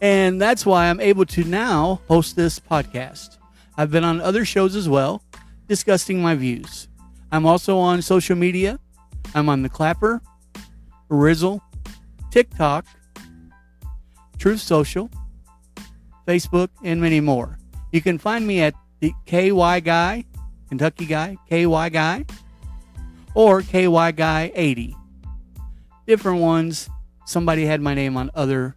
And that's why I'm able to now host this podcast. I've been on other shows as well, discussing my views. I'm also on social media. I'm on the Clapper, Rizzle, TikTok, Truth Social, Facebook, and many more. You can find me at the KY Guy, Kentucky Guy, KY Guy, or KY Guy 80. Different ones. Somebody had my name on other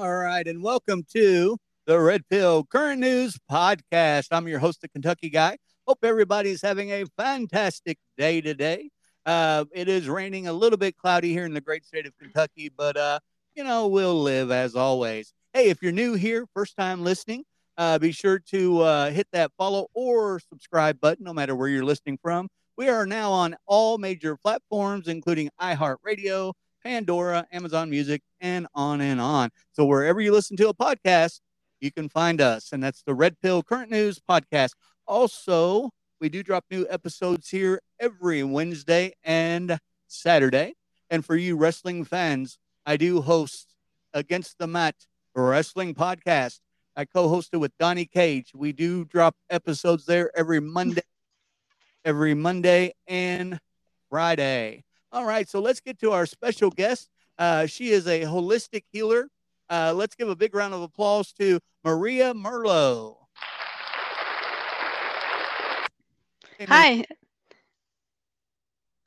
Right, and welcome to the Red Pill Current News Podcast. I'm your host, the Kentucky Guy. Hope everybody's having a fantastic day today. Uh, it is raining a little bit cloudy here in the great state of Kentucky, but uh, you know we'll live as always. Hey, if you're new here, first time listening, uh, be sure to uh, hit that follow or subscribe button, no matter where you're listening from. We are now on all major platforms, including iHeartRadio, Pandora, Amazon Music, and on and on. So wherever you listen to a podcast, you can find us. And that's the Red Pill Current News Podcast. Also, we do drop new episodes here every Wednesday and Saturday. And for you wrestling fans, I do host Against the Mat Wrestling Podcast. I co-host it with Donnie Cage. We do drop episodes there every Monday, every Monday and Friday. All right, so let's get to our special guest. Uh, she is a holistic healer. Uh, let's give a big round of applause to Maria Merlo. Hi.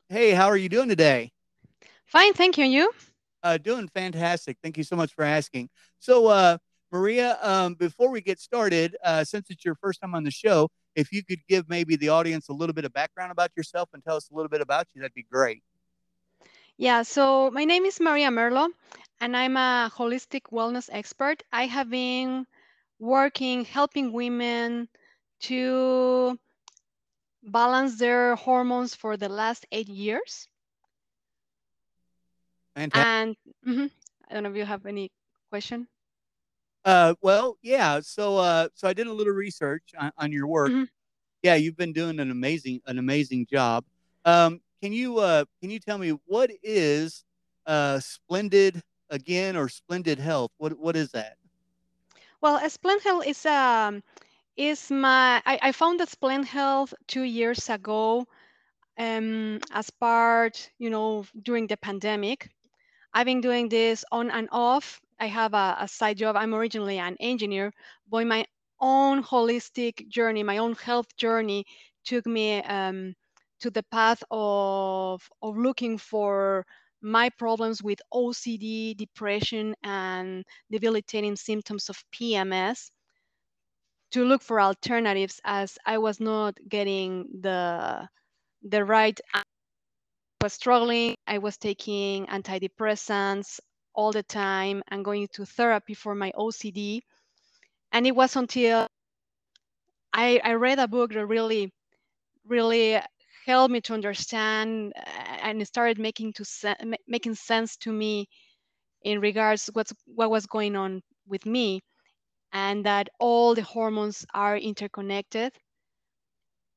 Hey, how are you doing today? Fine, thank you. And you? Uh, doing fantastic. Thank you so much for asking. So, uh, Maria, um, before we get started, uh, since it's your first time on the show, if you could give maybe the audience a little bit of background about yourself and tell us a little bit about you, that'd be great. Yeah, so my name is Maria Merlo, and I'm a holistic wellness expert. I have been working helping women to balance their hormones for the last eight years. Fantastic. And mm-hmm, I don't know if you have any question. Uh, well, yeah. So, uh, so I did a little research on, on your work. Mm-hmm. Yeah, you've been doing an amazing, an amazing job. Um, can you uh, can you tell me what is uh, splendid again or splendid health? What what is that? Well, splendid health is um is my I, I found that splendid health two years ago um, as part you know during the pandemic. I've been doing this on and off. I have a, a side job. I'm originally an engineer, but my own holistic journey, my own health journey took me um, to the path of, of looking for my problems with OCD, depression, and debilitating symptoms of PMS to look for alternatives as I was not getting the the right was struggling. I was taking antidepressants all the time and going to therapy for my OCD. And it was until I, I read a book that really, really helped me to understand uh, and started making to se- making sense to me in regards what's what was going on with me and that all the hormones are interconnected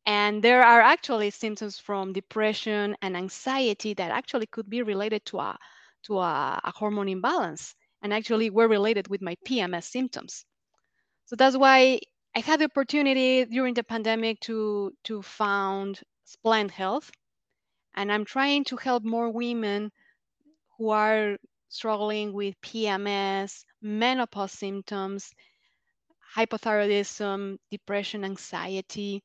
and there are actually symptoms from depression and anxiety that actually could be related to a to a, a hormone imbalance and actually were related with my PMS symptoms. So that's why I had the opportunity during the pandemic to to found Splend Health, and I'm trying to help more women who are struggling with PMS, menopause symptoms, hypothyroidism, depression, anxiety,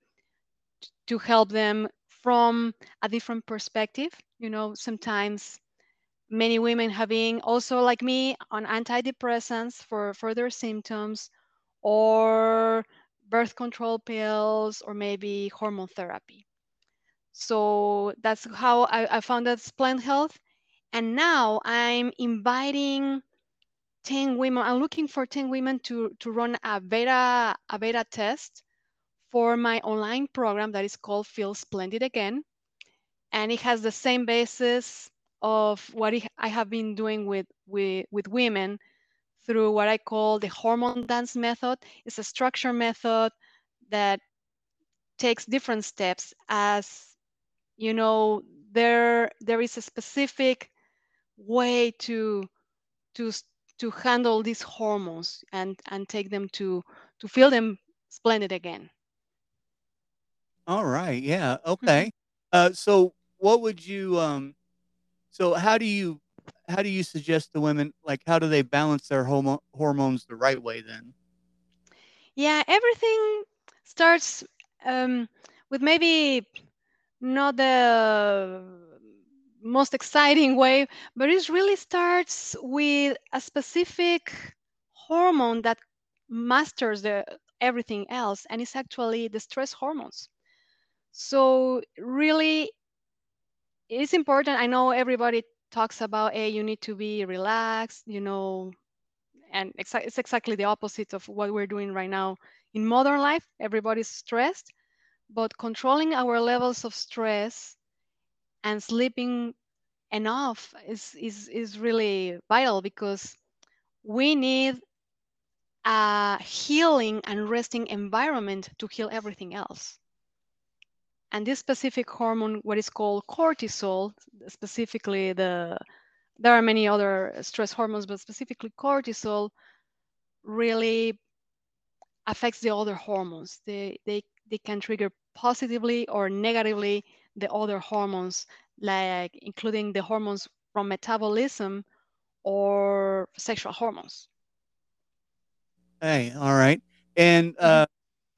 to help them from a different perspective. You know, sometimes many women having also like me on antidepressants for further symptoms or birth control pills or maybe hormone therapy. So that's how I, I found that Splend Health. And now I'm inviting 10 women, I'm looking for 10 women to, to run a beta, a beta test for my online program that is called Feel Splendid Again. And it has the same basis of what I have been doing with, with, with women through what I call the hormone dance method. It's a structure method that takes different steps as you know there there is a specific way to to to handle these hormones and and take them to to feel them splendid again. All right yeah okay. Uh so what would you um so how do you how do you suggest the women like how do they balance their homo- hormones the right way then? Yeah everything starts um, with maybe not the most exciting way but it really starts with a specific hormone that masters the everything else and it's actually the stress hormones. So really it's important. I know everybody talks about hey you need to be relaxed you know and it's exactly the opposite of what we're doing right now in modern life. Everybody's stressed but controlling our levels of stress and sleeping enough is is is really vital because we need a healing and resting environment to heal everything else. And this specific hormone what is called cortisol specifically the there are many other stress hormones but specifically cortisol really affects the other hormones. They they they can trigger positively or negatively the other hormones like including the hormones from metabolism or sexual hormones. Hey all right. And uh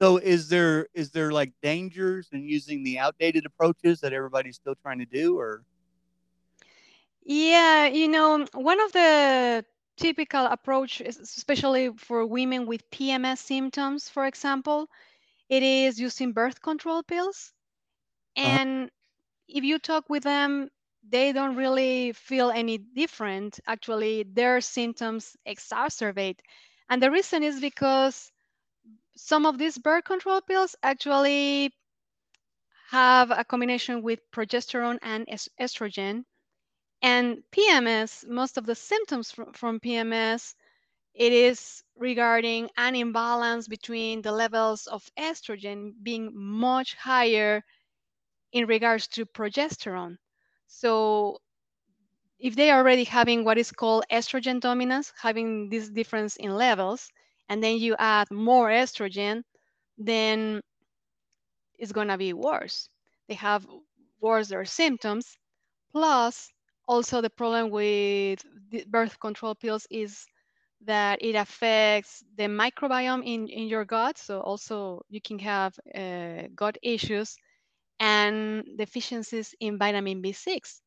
so is there is there like dangers in using the outdated approaches that everybody's still trying to do or? Yeah you know one of the typical approach especially for women with pms symptoms for example it is using birth control pills and uh-huh. if you talk with them they don't really feel any different actually their symptoms exacerbate and the reason is because some of these birth control pills actually have a combination with progesterone and estrogen. And PMS, most of the symptoms from, from PMS, it is regarding an imbalance between the levels of estrogen being much higher in regards to progesterone. So if they are already having what is called estrogen dominance, having this difference in levels, and then you add more estrogen, then it's going to be worse. They have worse their symptoms. Plus, also the problem with birth control pills is that it affects the microbiome in, in your gut. So also you can have uh, gut issues and deficiencies in vitamin B6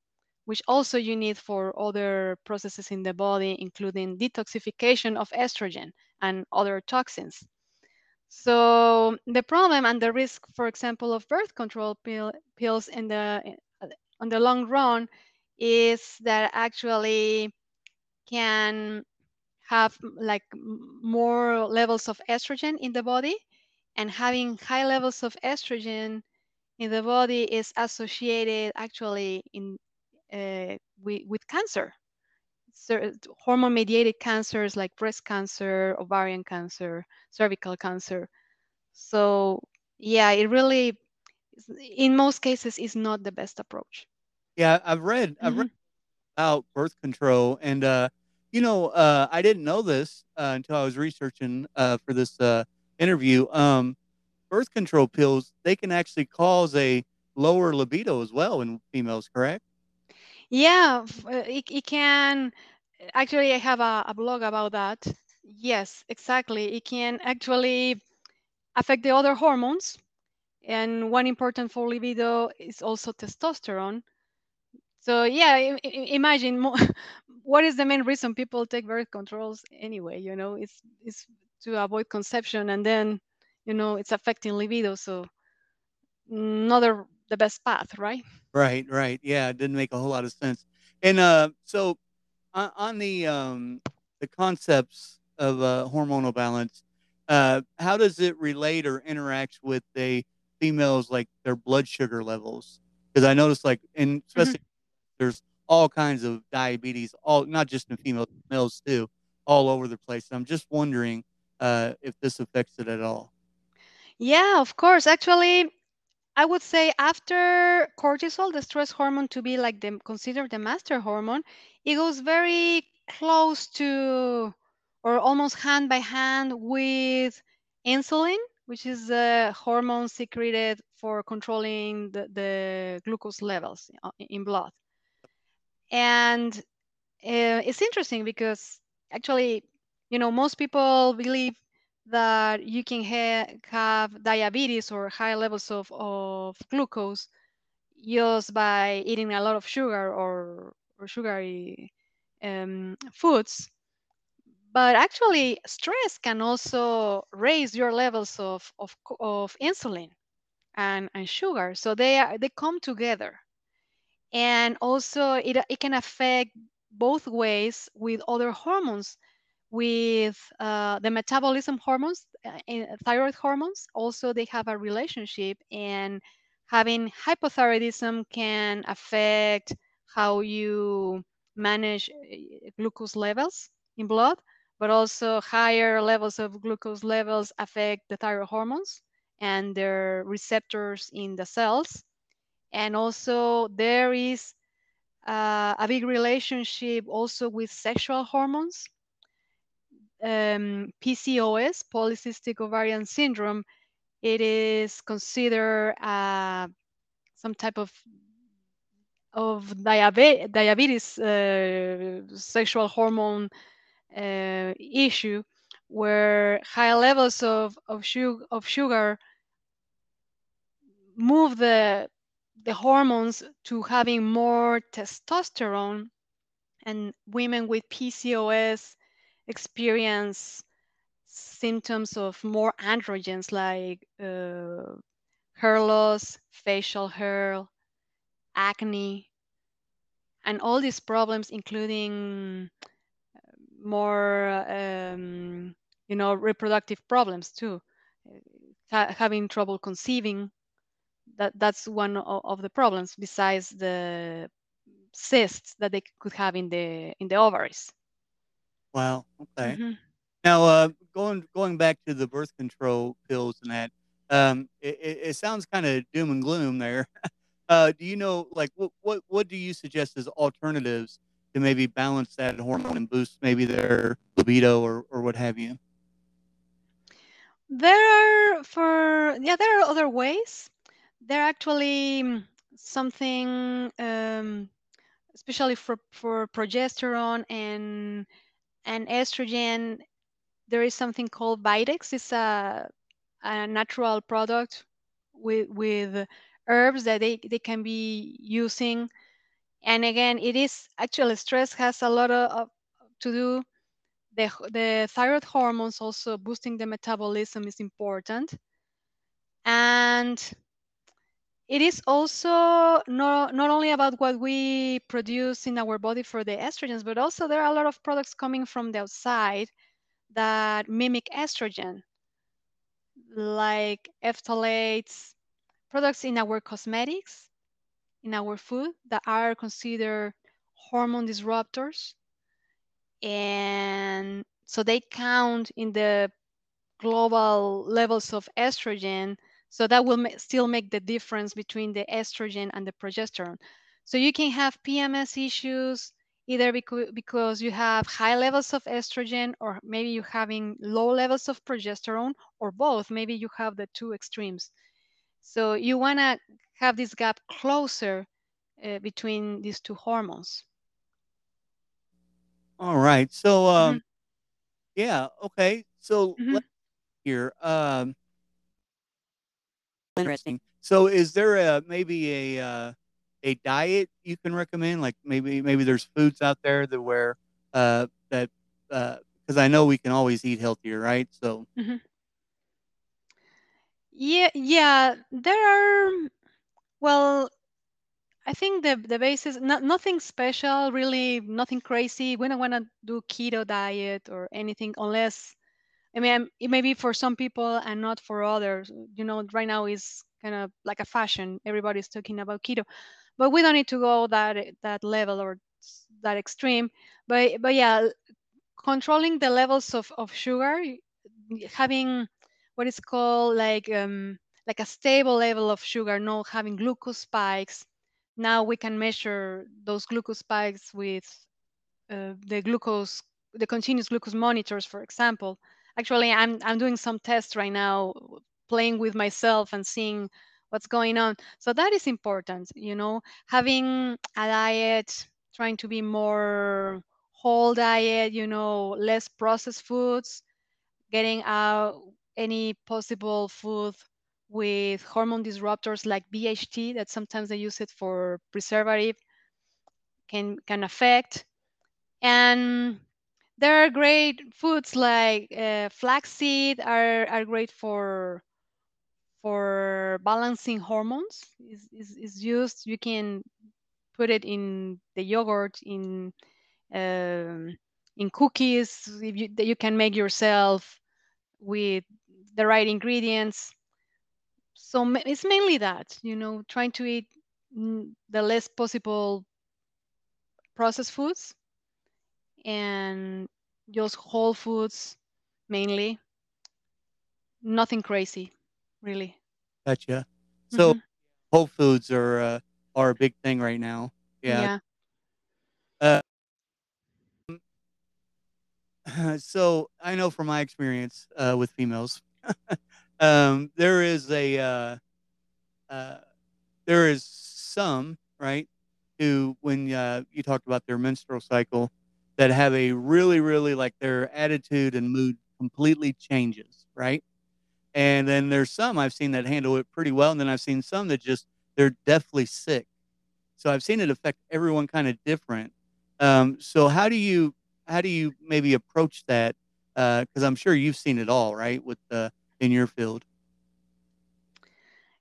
which also you need for other processes in the body, including detoxification of estrogen and other toxins. So the problem and the risk, for example, of birth control pill, pills in the on the long run is that actually can have like more levels of estrogen in the body and having high levels of estrogen in the body is associated actually in uh, with, with cancer. So hormone mediated cancers like breast cancer ovarian cancer cervical cancer. So yeah it really in most cases is not the best approach. Yeah, I've read I've read Mhm. about birth control, and uh, you know, uh, I didn't know this uh, until I was researching uh, for this uh, interview. Um, birth control pills they can actually cause a lower libido as well in females, correct? yeah uh, it, it can actually i have a, a blog about that yes exactly it can actually affect the other hormones and one important for libido is also testosterone so yeah imagine mo- what is the main reason people take birth controls anyway you know it's it's to avoid conception and then you know it's affecting libido so not the, the best path right Right, right. Yeah, it didn't make a whole lot of sense. And uh, so on, on the um, the concepts of uh, hormonal balance, uh, how does it relate or interact with a female's like their blood sugar levels? Because I noticed like, and Mhm. especially there's all kinds of diabetes, all not just in females, males too, all over the place. I'm just wondering uh, if this affects it at all. yeah of course actually I would say after cortisol, the stress hormone, to be like the considered the master hormone, it goes very close to or almost hand by hand with insulin, which is the hormone secreted for controlling the, the glucose levels uh, in blood. And uh, it's interesting because actually, you know, most people believe that you can ha- have diabetes or high levels of, of glucose just by eating a lot of sugar or, or sugary um, foods. But actually, stress can also raise your levels of, of, of insulin and, and sugar. So they, are, they come together. And also, it, it can affect both ways with other hormones with uh, the metabolism hormones, uh, thyroid hormones, also they have a relationship, and having hypothyroidism can affect how you manage uh, glucose levels in blood, but also higher levels of glucose levels affect the thyroid hormones and their receptors in the cells. And also, there is uh, a big relationship also with sexual hormones. Um, PCOS, polycystic ovarian syndrome, it is considered uh, some type of of diabe- diabetes uh, sexual hormone uh, issue where high levels of, of, sugar, of sugar move the the hormones to having more testosterone and women with PCOS experience symptoms of more androgens like uh, hair loss, facial hair, acne, and all these problems, including more, um, you know, reproductive problems too. Ha- having trouble conceiving, that, that's one of, of the problems besides the cysts that they could have in the in the ovaries. Wow. Okay. Mhm. Now, uh, going going back to the birth control pills and that, um, it, it, it sounds kind of doom and gloom there. uh, do you know, like, what what what do you suggest as alternatives to maybe balance that hormone and boost maybe their libido or or what have you? There are for yeah, there are other ways. There are actually mm, something, um, especially for for progesterone and and estrogen. There is something called Vitex. It's a a natural product with with herbs that they they can be using. And again, it is actually stress has a lot of, of to do. The, the thyroid hormones also boosting the metabolism is important and it is also not, not only about what we produce in our body for the estrogens, but also there are a lot of products coming from the outside that mimic estrogen, like phthalates, products in our cosmetics, in our food that are considered hormone disruptors. And so they count in the global levels of estrogen so that will ma- still make the difference between the estrogen and the progesterone. So you can have PMS issues either because, because you have high levels of estrogen or maybe you're having low levels of progesterone or both. Maybe you have the two extremes. So you want to have this gap closer uh, between these two hormones. All right. So, um, mm-hmm. yeah. Okay. So mm-hmm. let's here. Um, interesting. So, is there a maybe a uh, a diet you can recommend? Like maybe maybe there's foods out there that where uh, that because uh, I know we can always eat healthier, right? So. Mm-hmm. Yeah, yeah. There are. Well, I think the the basis not, nothing special, really, nothing crazy. We don't want to do keto diet or anything unless I mean, it may be for some people and not for others. You know, right now is kind of like a fashion. Everybody's talking about keto, but we don't need to go that that level or that extreme. But but yeah, controlling the levels of, of sugar, having what is called like um, like a stable level of sugar, not having glucose spikes. Now we can measure those glucose spikes with uh, the glucose, the continuous glucose monitors, for example actually i'm i'm doing some tests right now playing with myself and seeing what's going on. So that is important you know having a diet trying to be more whole diet you know less processed foods getting out any possible food with hormone disruptors like BHT that sometimes they use it for preservative can can affect. And there are great foods like uh, flaxseed are, are great for for balancing hormones. Is, is, used you can put it in the yogurt in um, in cookies you, that you can make yourself with the right ingredients. So it's mainly that you know trying to eat the less possible processed foods and just whole foods mainly. Nothing crazy, really. Gotcha. So mm-hmm. whole foods are uh, are a big thing right now. Yeah. yeah. Uh, so I know from my experience uh, with females, um, there is a uh, uh, there is some right who when uh, you talked about their menstrual cycle that have a really, really like their attitude and mood completely changes, right? And then there's some I've seen that handle it pretty well, and then I've seen some that just they're deathly sick. So I've seen it affect everyone kind of different. Um, so how do you how do you maybe approach that? Because uh, I'm sure you've seen it all, right, with the, in your field.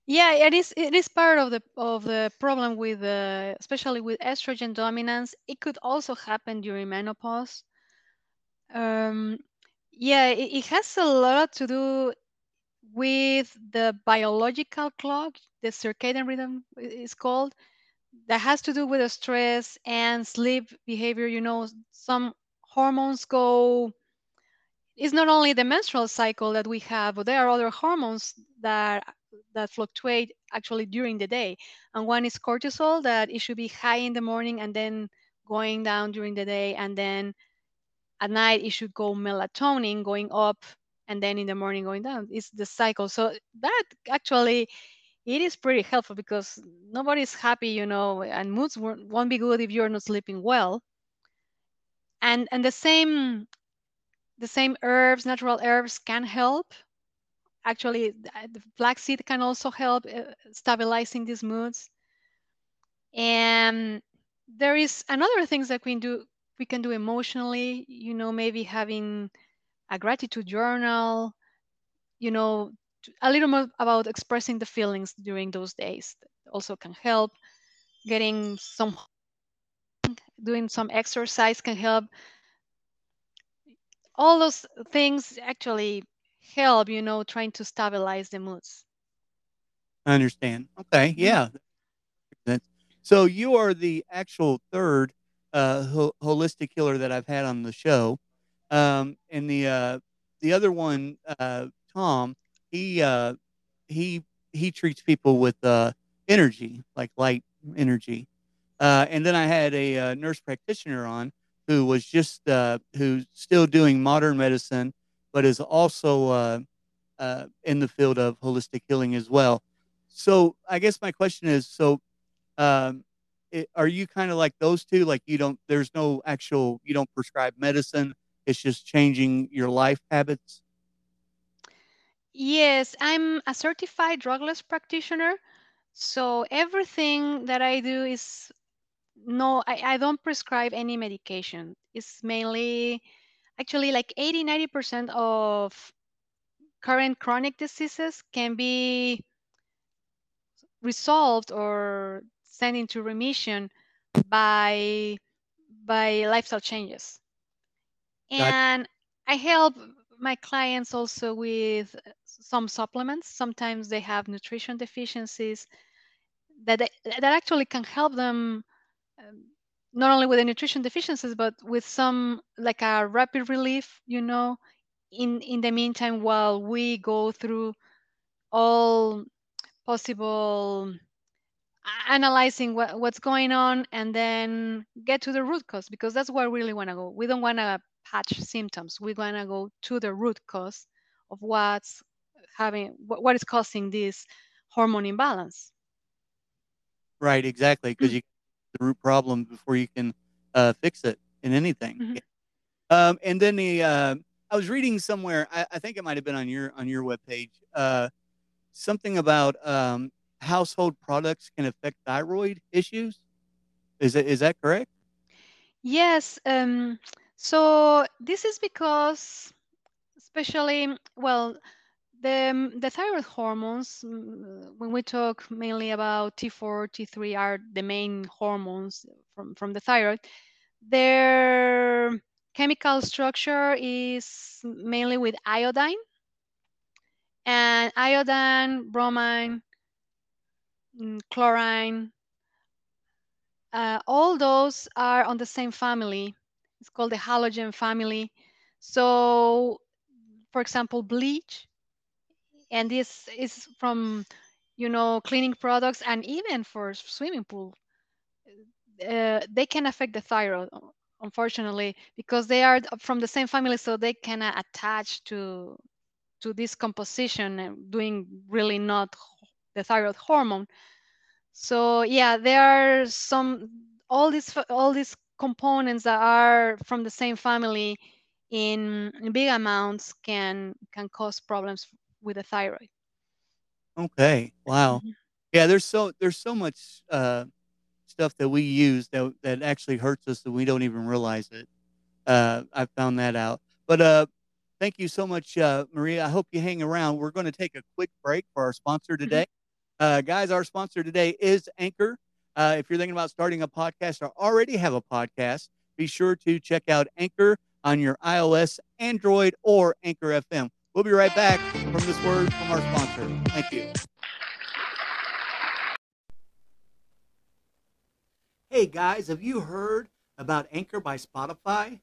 Yeah, it is. It is part of the of the problem with, uh, especially with estrogen dominance. It could also happen during menopause. Um, yeah, it, it has a lot to do with the biological clock, the circadian rhythm is called. That has to do with the stress and sleep behavior. You know, some hormones go it's not only the menstrual cycle that we have, but there are other hormones that that fluctuate actually during the day. And one is cortisol that it should be high in the morning and then going down during the day, and then at night it should go melatonin going up and then in the morning going down. It's the cycle. So that actually it is pretty helpful because nobody's happy, you know, and moods won't be good if you're not sleeping well. And and the same the same herbs, natural herbs can help. Actually, the black seed can also help uh, stabilizing these moods. And there is another things that we do. We can do emotionally. You know, maybe having a gratitude journal. You know, a little more about expressing the feelings during those days. also can help. Getting some doing some exercise can help. All those things actually help, you know, trying to stabilize the moods. I understand. Okay, Mm-hmm. yeah. So you are the actual third uh, ho- holistic healer that I've had on the show, um, and the uh, the other one, uh, Tom, he uh, he he treats people with uh, energy, like light energy. Uh, and then I had a uh, nurse practitioner on who was just uh, who's still doing modern medicine, but is also uh, uh, in the field of holistic healing as well. So I guess my question is, so um, it, are you kind of like those two? Like you don't, there's no actual, you don't prescribe medicine. It's just changing your life habits. Yes, I'm a certified drugless practitioner. So everything that I do is no, I, I don't prescribe any medication. It's mainly actually like 80 90% of current chronic diseases can be resolved or sent into remission by by lifestyle changes. And I help my clients also with some supplements. Sometimes they have nutrition deficiencies that that actually can help them um, not only with the nutrition deficiencies but with some like a rapid relief, you know, in in the meantime while we go through all possible analyzing what, what's going on and then get to the root cause because that's where we really want to go. We don't want to patch symptoms. We want to go to the root cause of what's having what, what is causing this hormone imbalance. Right, exactly. Because mm. you the root problem before you can uh, fix it in anything. Mhm. Um, and then the uh, I was reading somewhere. I, I think it might have been on your on your webpage. Uh, something about um, household products can affect thyroid issues. Is that is that correct? Yes. Um, so this is because, especially, well, the the thyroid hormones. mm, When we talk mainly about T4, T3 are the main hormones from from the thyroid. Their chemical structure is mainly with iodine, and iodine, bromine, mm, chlorine, uh, all those are on the same family. It's called the halogen family. So, for example, bleach, and this is from, you know, cleaning products and even for swimming pool, uh, they can affect the thyroid, unfortunately, because they are from the same family, so they can attach to to this composition and doing really not the thyroid hormone. So yeah, there are some all these all these components that are from the same family in big amounts can can cause problems with the thyroid. Okay. Wow. Mhm. Yeah. There's so there's so much uh, stuff that we use that that actually hurts us and we don't even realize it. Uh, I found that out. But uh, thank you so much, uh, Maria. I hope you hang around. We're going to take a quick break for our sponsor today. Uh, guys, our sponsor today is Anchor. Uh, if you're thinking about starting a podcast or already have a podcast, be sure to check out Anchor on your iOS, Android, or Anchor FM. We'll be right back from this word from our sponsor. Thank you. Hey guys, have you heard about Anchor by Spotify?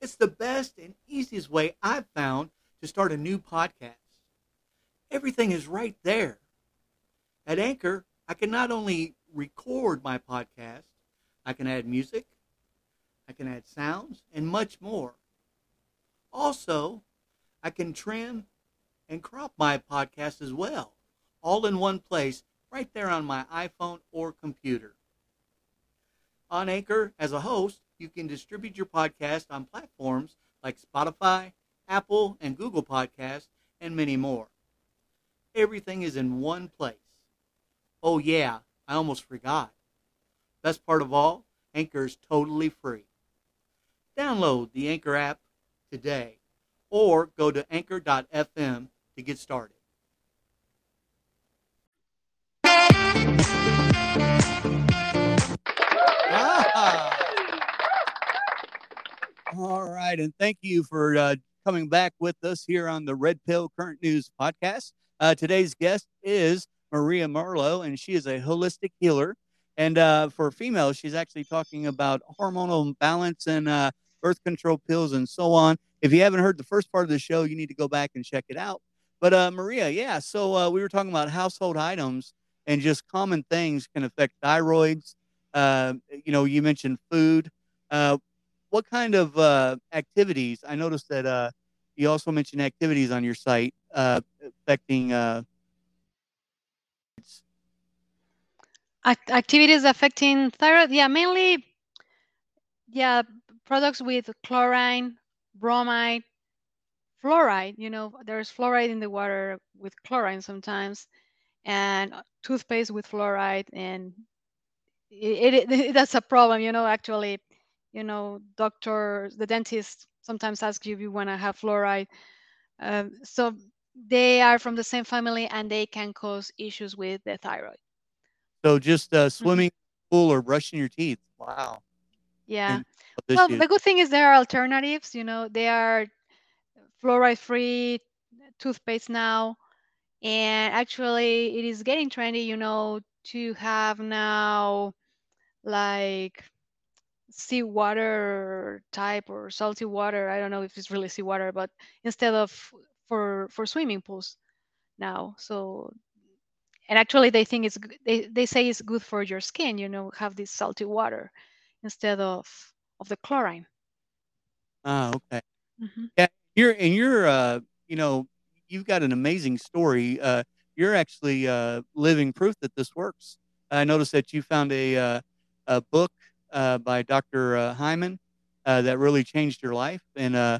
It's the best and easiest way I've found to start a new podcast. Everything is right there. At Anchor, I can not only record my podcast, I can add music, I can add sounds, and much more. Also, I can trim and crop my podcast as well, all in one place, right there on my iPhone or computer. On Anchor, as a host, you can distribute your podcast on platforms like Spotify, Apple, and Google Podcasts, and many more. Everything is in one place. Oh, yeah, I almost forgot. Best part of all, Anchor is totally free. Download the Anchor app today or go to anchor.fm to get started. Ah. All right. And thank you for uh, coming back with us here on the Red Pill Current News podcast. Uh, today's guest is Maria Marlowe, and she is a holistic healer. And uh, for females, she's actually talking about hormonal balance and uh, birth control pills and so on. If you haven't heard the first part of the show, you need to go back and check it out. But uh, Maria, yeah, so uh, we were talking about household items and just common things can affect thyroids. Uh, you know, you mentioned food. Uh, what kind of uh, activities? I noticed that uh, you also mentioned activities on your site affecting. Activities affecting thyroid. Yeah, mainly. Yeah, products with chlorine, bromide, fluoride. You know, there's fluoride in the water with chlorine sometimes, and toothpaste with fluoride, and it, it, it that's a problem. You know, actually you know, doctor, the dentist sometimes ask you if you want to have fluoride. Um, so they are from the same family and they can cause issues with the thyroid. So just uh, mm-hmm. swimming mm-hmm. pool or brushing your teeth. Wow. Yeah. Well, the good thing is there are alternatives. You know, they are fluoride-free toothpaste now, and actually, it is getting trendy. You know, to have now like seawater type or salty water. I don't know if it's really seawater, but instead of for for swimming pools now. So and actually they think it's they, they say it's good for your skin, you know, have this salty water instead of of the chlorine. Oh, okay. Mm-hmm. Yeah, you're and you're uh, you know, you've got an amazing story. Uh, you're actually uh, living proof that this works. I noticed that you found a uh, a book uh, by Dr. Uh, Hyman uh, that really changed your life, and uh,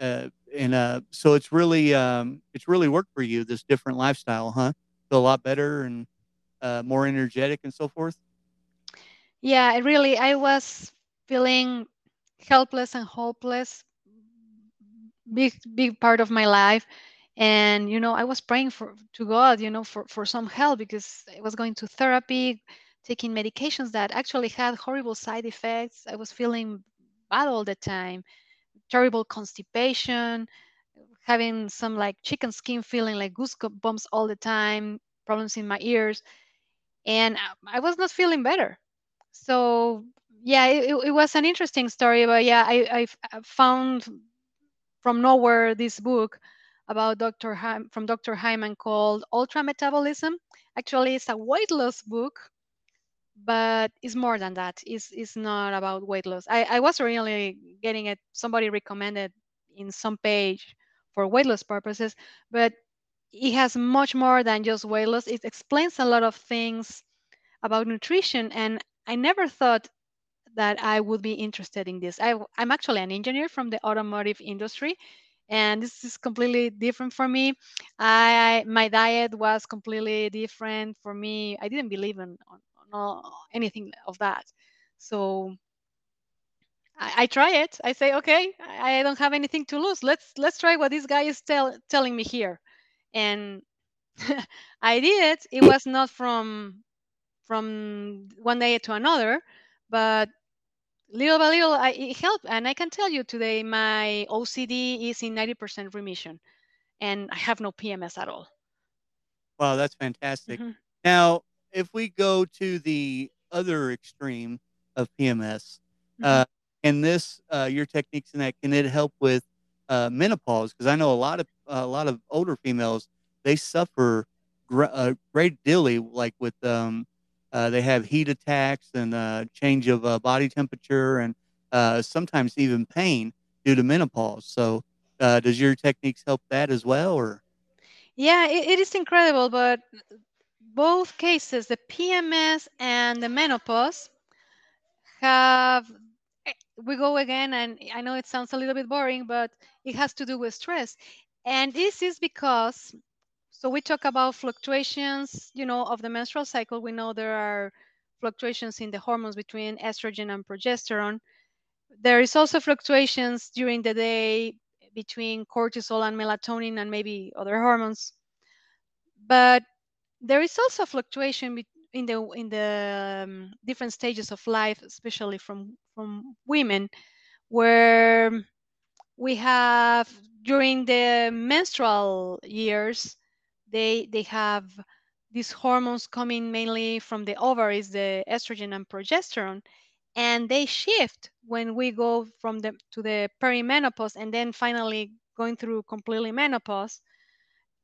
uh, and uh, so it's really um, it's really worked for you this different lifestyle, huh? Feel a lot better and uh, more energetic and so forth. Yeah, really, I was feeling helpless and hopeless big big part of my life and you know i was praying for to god you know for for some help because i was going to therapy taking medications that actually had horrible side effects. I was feeling bad all the time, terrible constipation, having some like chicken skin feeling like goosebumps all the time, problems in my ears. And I was not feeling better. So, yeah, it, it was an interesting story. But yeah, I, I uh, found from nowhere this book about Dr. From Dr. Hyman called Ultra Metabolism. Actually, it's a weight loss book but it's more than that. It's, it's not about weight loss. I, I was really getting it, somebody recommended in some page for weight loss purposes, but it has much more than just weight loss. It explains a lot of things about nutrition, and I never thought that I would be interested in this. I, I'm actually an engineer from the automotive industry, and this is completely different for me. I my diet was completely different for me. I didn't believe in no anything of that. So I, I, try it. I say, okay, I don't have anything to lose. Let's let's try what this guy is tell, telling me here, and I did. It was not from from one day to another, but little by little, I, it helped. And I can tell you today, my OCD is in 90% remission, and I have no PMS at all. Wow, that's fantastic. Mm-hmm. Now, if we go to the other extreme of PMS, mm-hmm. uh, and this uh, your techniques in that can it help with uh, menopause? Because I know a lot of a lot of older females they suffer gr- a uh, great deal, like with um, uh, they have heat attacks and uh, change of body temperature and sometimes even pain due to menopause. So, does your techniques help that as well, or? Yeah, it, it is incredible, but both cases, the PMS and the menopause, have eh, we go again, and I know it sounds a little bit boring, but it has to do with stress. And this is because, so we talk about fluctuations, you know, of the menstrual cycle. We know there are fluctuations in the hormones between estrogen and progesterone. There is also fluctuations during the day between cortisol and melatonin and maybe other hormones. But there is also fluctuation in the in the um, different stages of life, especially from from women, where we have during the menstrual years, they they have these hormones coming mainly from the ovaries, the estrogen and progesterone, and they shift when we go from the to the perimenopause and then finally going through completely menopause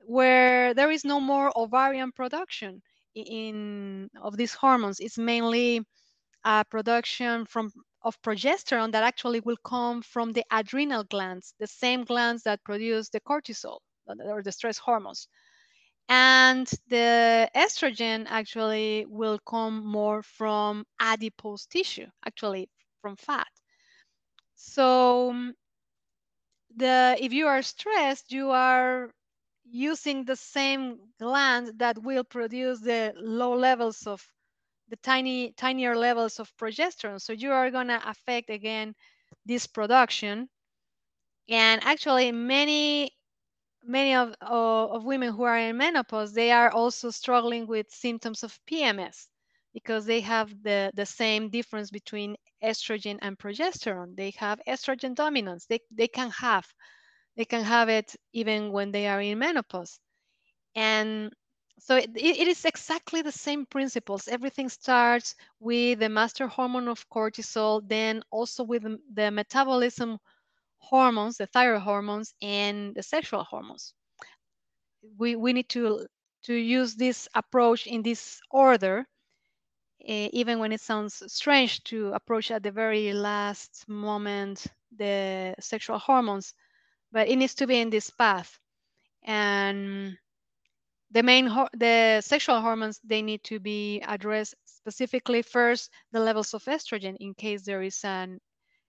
where there is no more ovarian production in of these hormones. It's mainly a production from of progesterone that actually will come from the adrenal glands the same glands that produce the cortisol or the stress hormones and the estrogen actually will come more from adipose tissue actually from fat. So um, the if you are stressed you are using the same gland that will produce the low levels of the tiny tinier levels of progesterone. So you are to affect again this production. And actually many many of, of, of women who are in menopause they are also struggling with symptoms of pms because they have the, the same difference between estrogen and progesterone they have estrogen dominance they, they can have they can have it even when they are in menopause. And so it, it is exactly the same principles. Everything starts with the master hormone of cortisol, then also with the metabolism hormones, the thyroid hormones, and the sexual hormones. We, we need to, to use this approach in this order, uh, even when it sounds strange to approach at the very last moment the sexual hormones but it needs to be in this path and the main the sexual hormones they need to be addressed specifically first the levels of estrogen in case there is an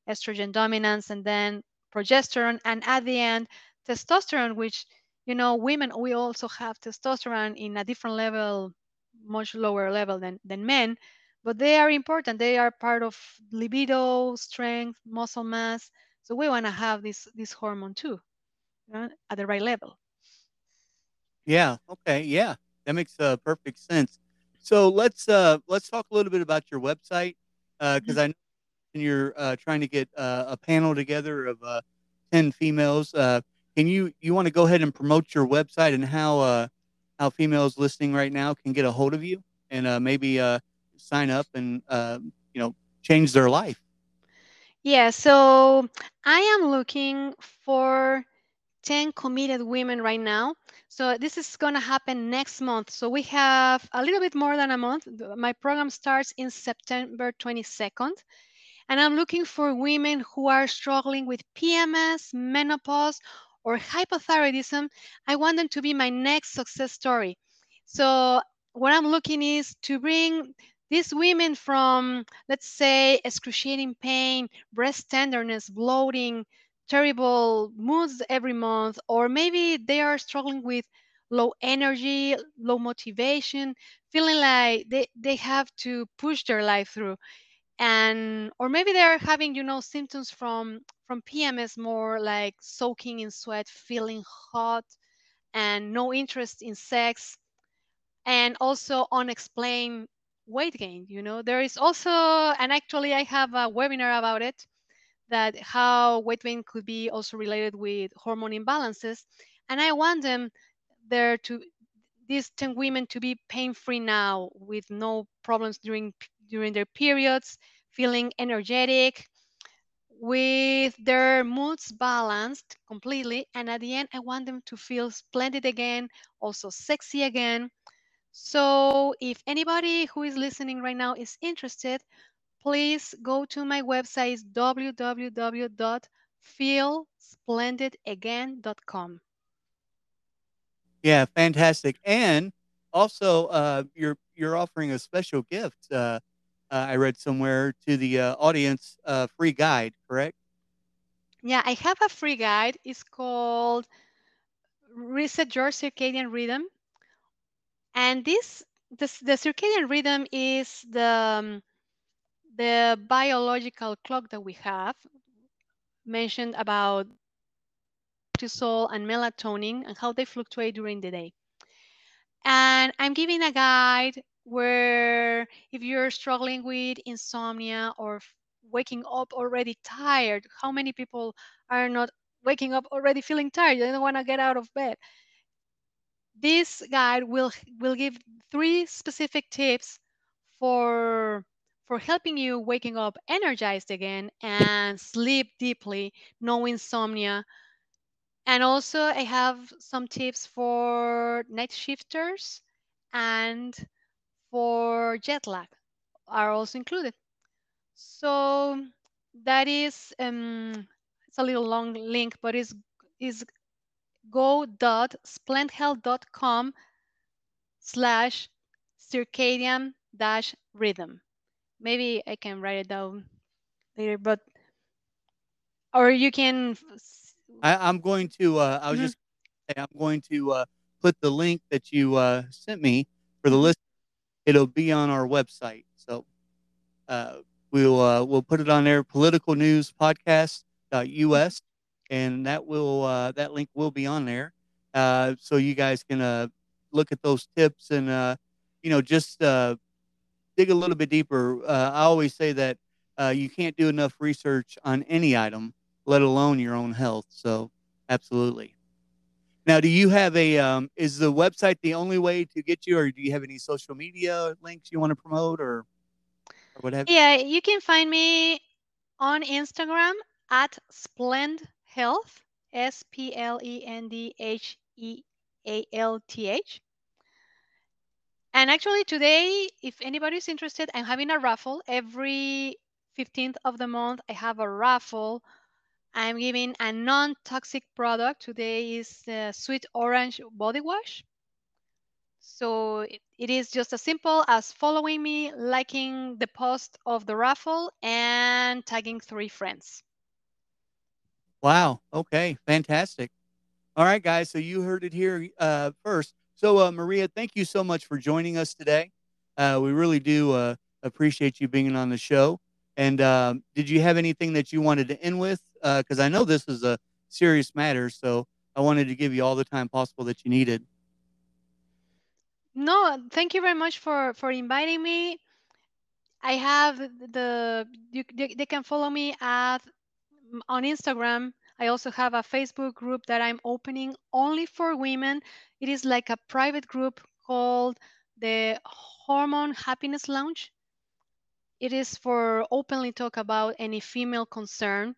estrogen dominance and then progesterone and at the end testosterone which you know women we also have testosterone in a different level much lower level than, than men but they are important they are part of libido strength muscle mass so we want to have this this hormone too at the right level. Yeah. Okay. Yeah, that makes uh, perfect sense. So let's uh, let's talk a little bit about your website because uh, mm-hmm. I know you're uh, trying to get uh, a panel together of uh, ten females. Uh, can you you want to go ahead and promote your website and how uh, how females listening right now can get a hold of you and uh, maybe uh, sign up and uh, you know change their life? Yeah, so I am looking for 10 committed women right now. So this is going to happen next month. So we have a little bit more than a month. My program starts in September 22nd. And I'm looking for women who are struggling with PMS, menopause, or hypothyroidism. I want them to be my next success story. So what I'm looking is to bring these women from, let's say, excruciating pain, breast tenderness, bloating, terrible moods every month, or maybe they are struggling with low energy, low motivation, feeling like they, they have to push their life through. And or maybe they're having, you know, symptoms from from PMS more like soaking in sweat, feeling hot, and no interest in sex, and also unexplained weight gain you know? There is also and actually i have a webinar about it that how weight gain could be also related with hormone imbalances and i want them there to these 10 women to be pain free now with no problems during during their periods feeling energetic with their moods balanced completely and at the end i want them to feel splendid again also sexy again so if anybody who is listening right now is interested, please go to my website www.feelsplendidagain.com. Yeah, fantastic. And also, uh, you're you're offering a special gift. Uh, uh, I read somewhere to the uh, audience, uh, free guide, correct? Yeah, I have a free guide. It's called Reset Your Circadian Rhythm and this, this the circadian rhythm is the, um, the biological clock that we have mentioned about cortisol and melatonin and how they fluctuate during the day. And I'm giving a guide where if you're struggling with insomnia or waking up already tired, how many people are not waking up already feeling tired. I don't want to get out of bed. This guide will will give three specific tips for for helping you waking up energized again and sleep deeply, no insomnia. And also I have some tips for night shifters and for jet lag are also included. So that is um, it's a little long link, but it's is go.splendhealth.com slash circadian dash rhythm. Maybe I can write it down later, but or you can. I, am going to. Uh, I was mm-hmm. just. I'm going to uh, put the link that you uh, sent me for the mm-hmm. list. It'll be on our website, so uh, we'll uh, we'll put it on there. Political news podcast.us, and that will uh, that link will be on there, so you guys can look at those tips and you know just dig a little bit deeper, uh, I always say that uh, you can't do enough research on any item, let alone your own health. So, absolutely. Now, do you have a? Um, is the website the only way to get you, or do you have any social media links you want to promote, or, or? Yeah, you can find me on Instagram at Splend Health, S P L E N D H E A L T H. And actually today, if anybody's interested, I'm having a raffle. Every 15th of the month, I have a raffle. I'm giving a non-toxic product. Today is sweet orange body wash. So it, it is just as simple as following me, liking the post of the raffle, and tagging three friends. Wow. Okay. Fantastic. All right, guys. So you heard it here uh, first. So, uh, Maria, thank you so much for joining us today. Uh, we really do uh, appreciate you being on the show. And um, did you have anything that you wanted to end with? Because uh, I know this is a serious matter, so I wanted to give you all the time possible that you needed. No, thank you very much for for inviting me. I have the you, they can follow me at on Instagram I also have a Facebook group that I'm opening only for women. It is like a private group called the Hormone Happiness Lounge. It is for openly talk about any female concern.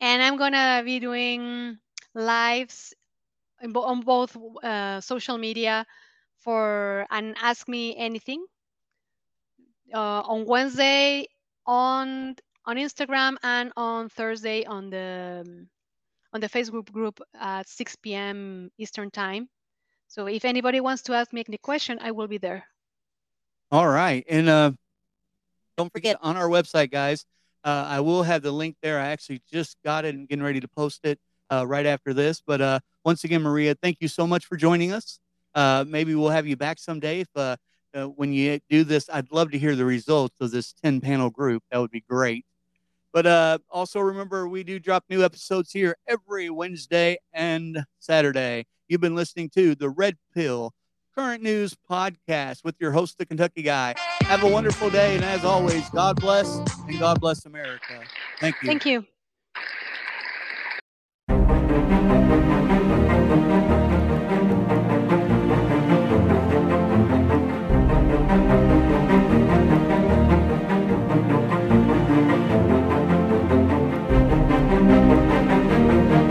And I'm gonna be doing lives on both uh, social media for and ask me anything uh, on Wednesday on on Instagram and on Thursday on the on the Facebook group at 6 p.m. Eastern Time. So if anybody wants to ask me any question, I will be there. All right. And uh, don't forget on our website, guys, uh, I will have the link there. I actually just got it and getting ready to post it uh, right after this. But uh, once again, Maria, thank you so much for joining us. Uh, maybe we'll have you back someday if uh, when you do this. I'd love to hear the results of this 10 panel group. That would be great. But uh, also remember, we do drop new episodes here every Wednesday and Saturday. You've been listening to the Red Pill Current News Podcast with your host, the Kentucky Guy. Have a wonderful day. And as always, God bless and God bless America. Thank you. Thank you.